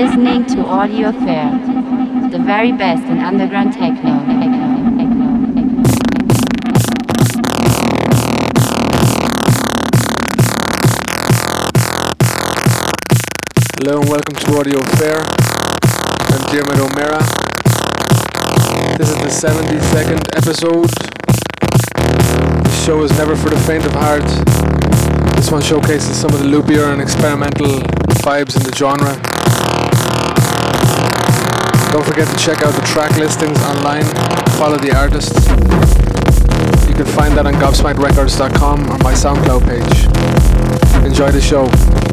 listening to Audio Affair, the very best in underground techno. Hello and welcome to Audio Affair. I'm Diarmaid O'Meara. This is the 72nd episode. This show is never for the faint of heart. This one showcases some of the loopier and experimental vibes in the genre. Don't forget to check out the track listings online, follow the artists. You can find that on gobsmackrecords.com or my SoundCloud page. Enjoy the show.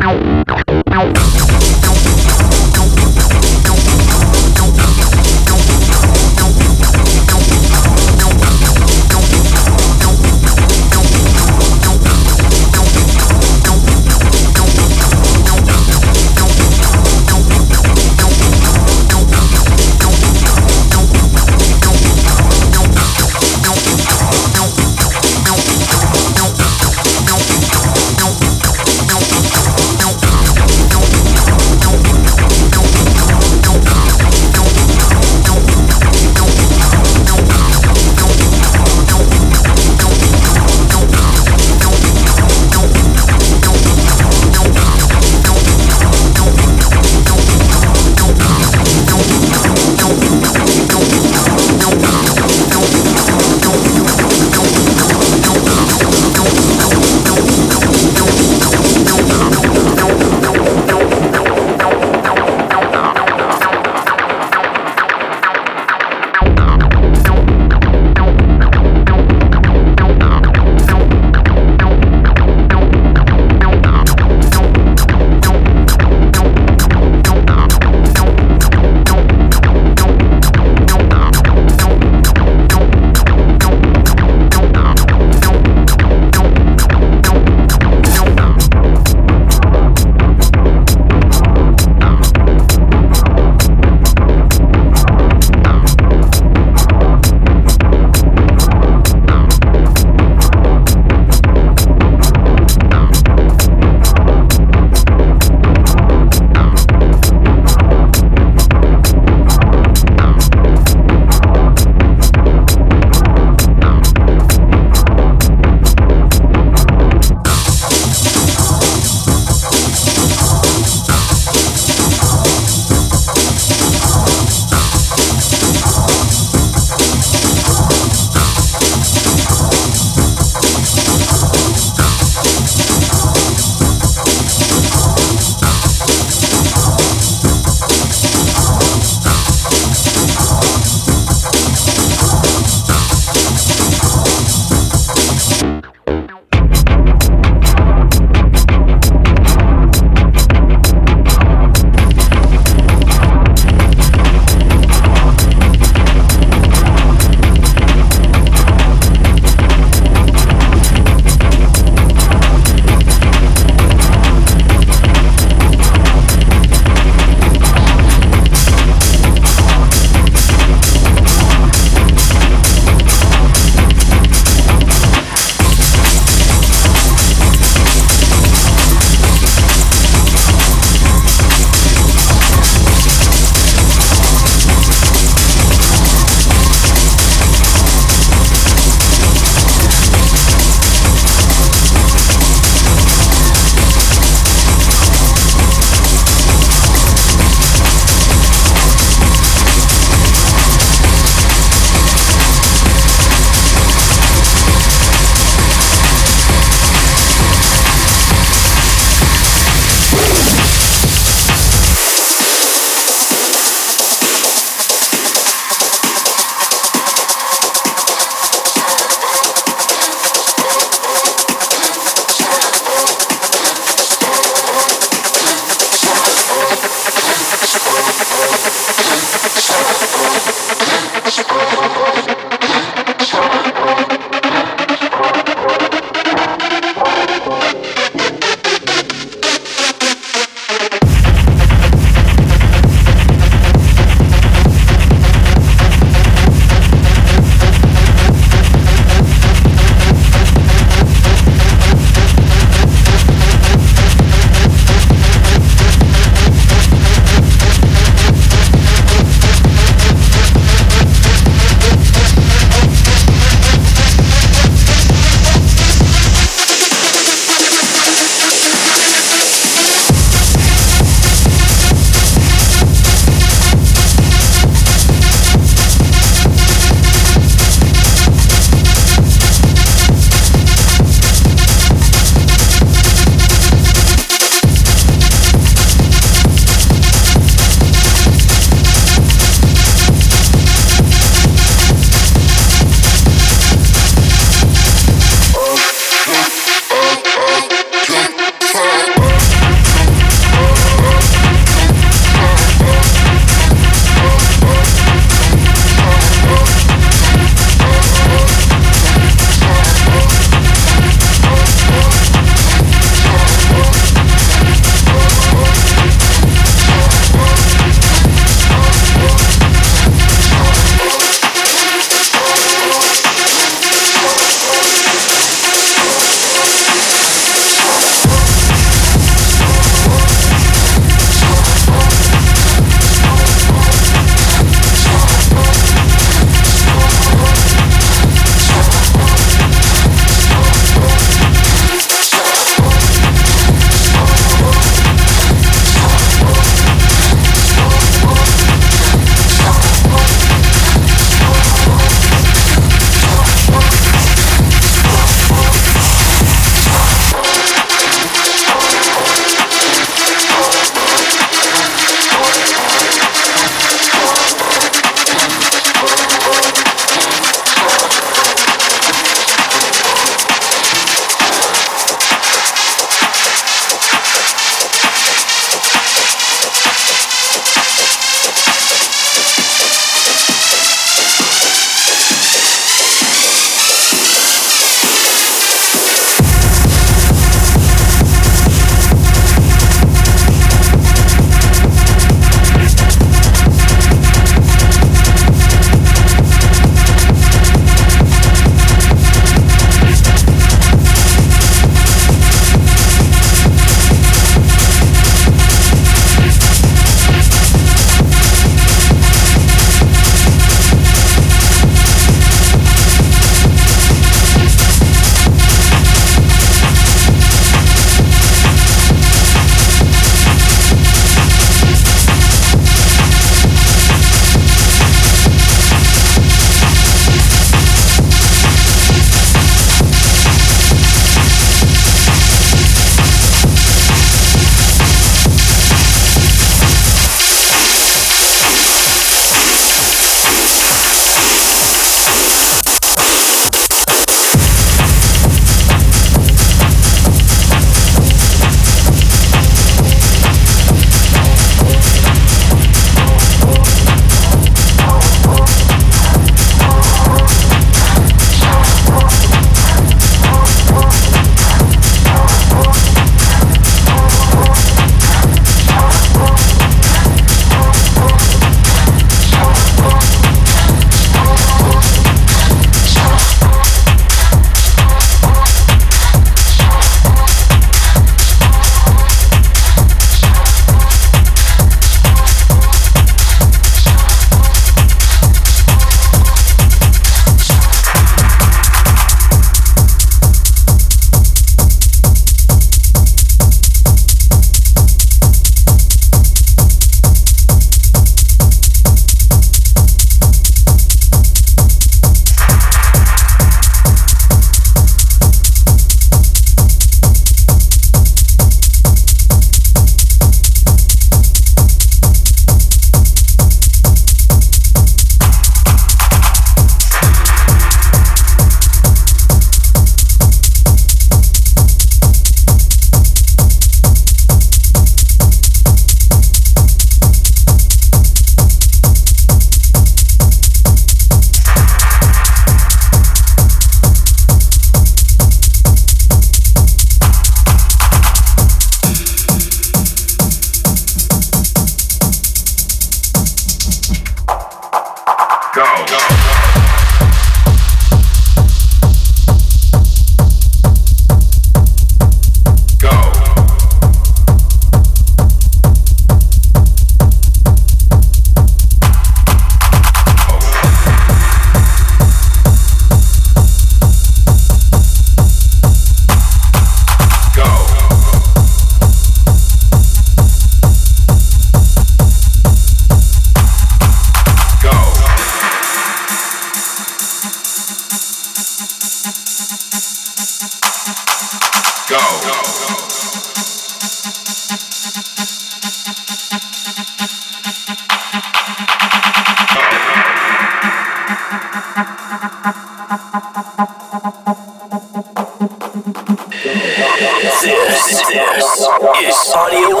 Audio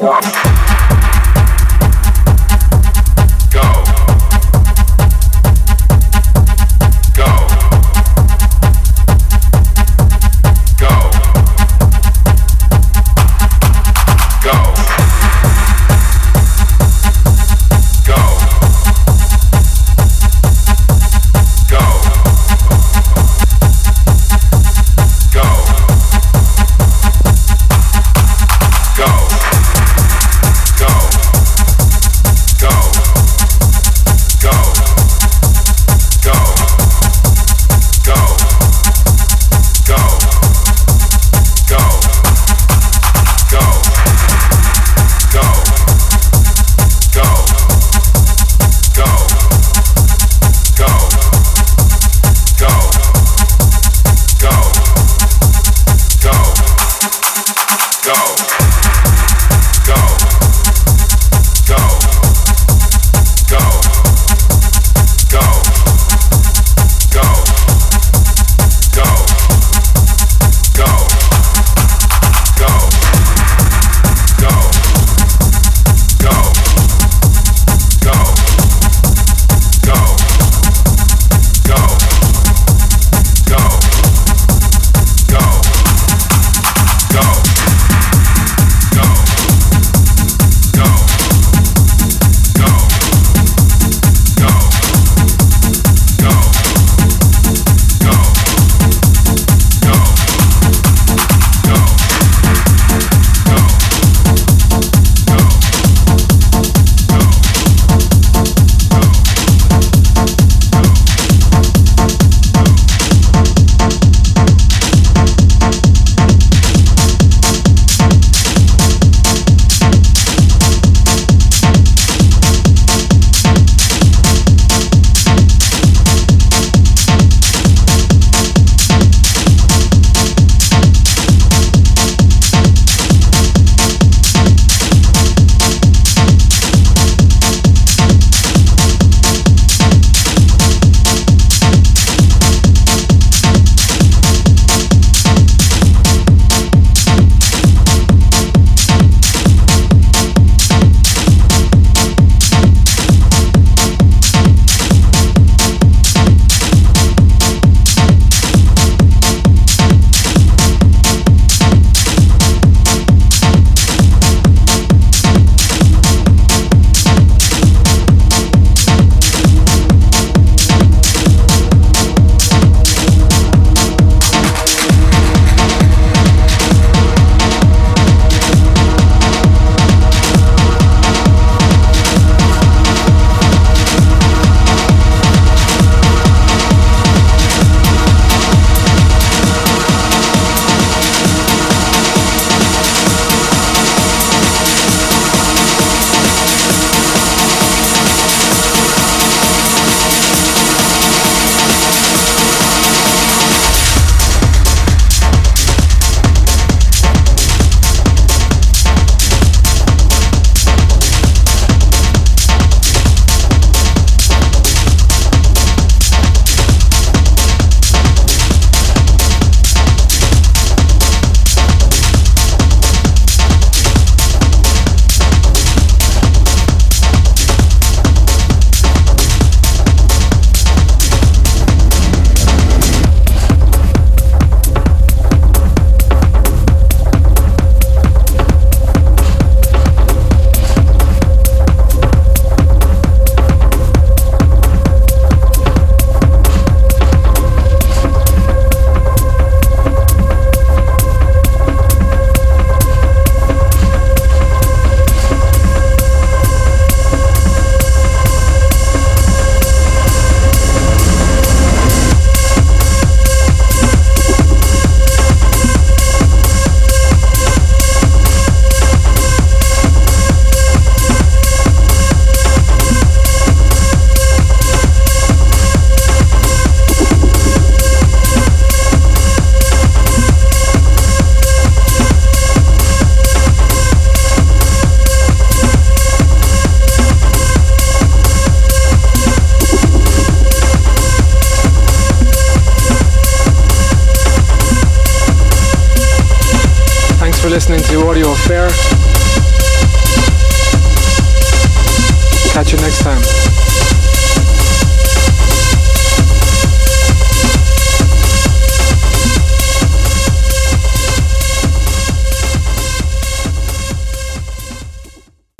Affair.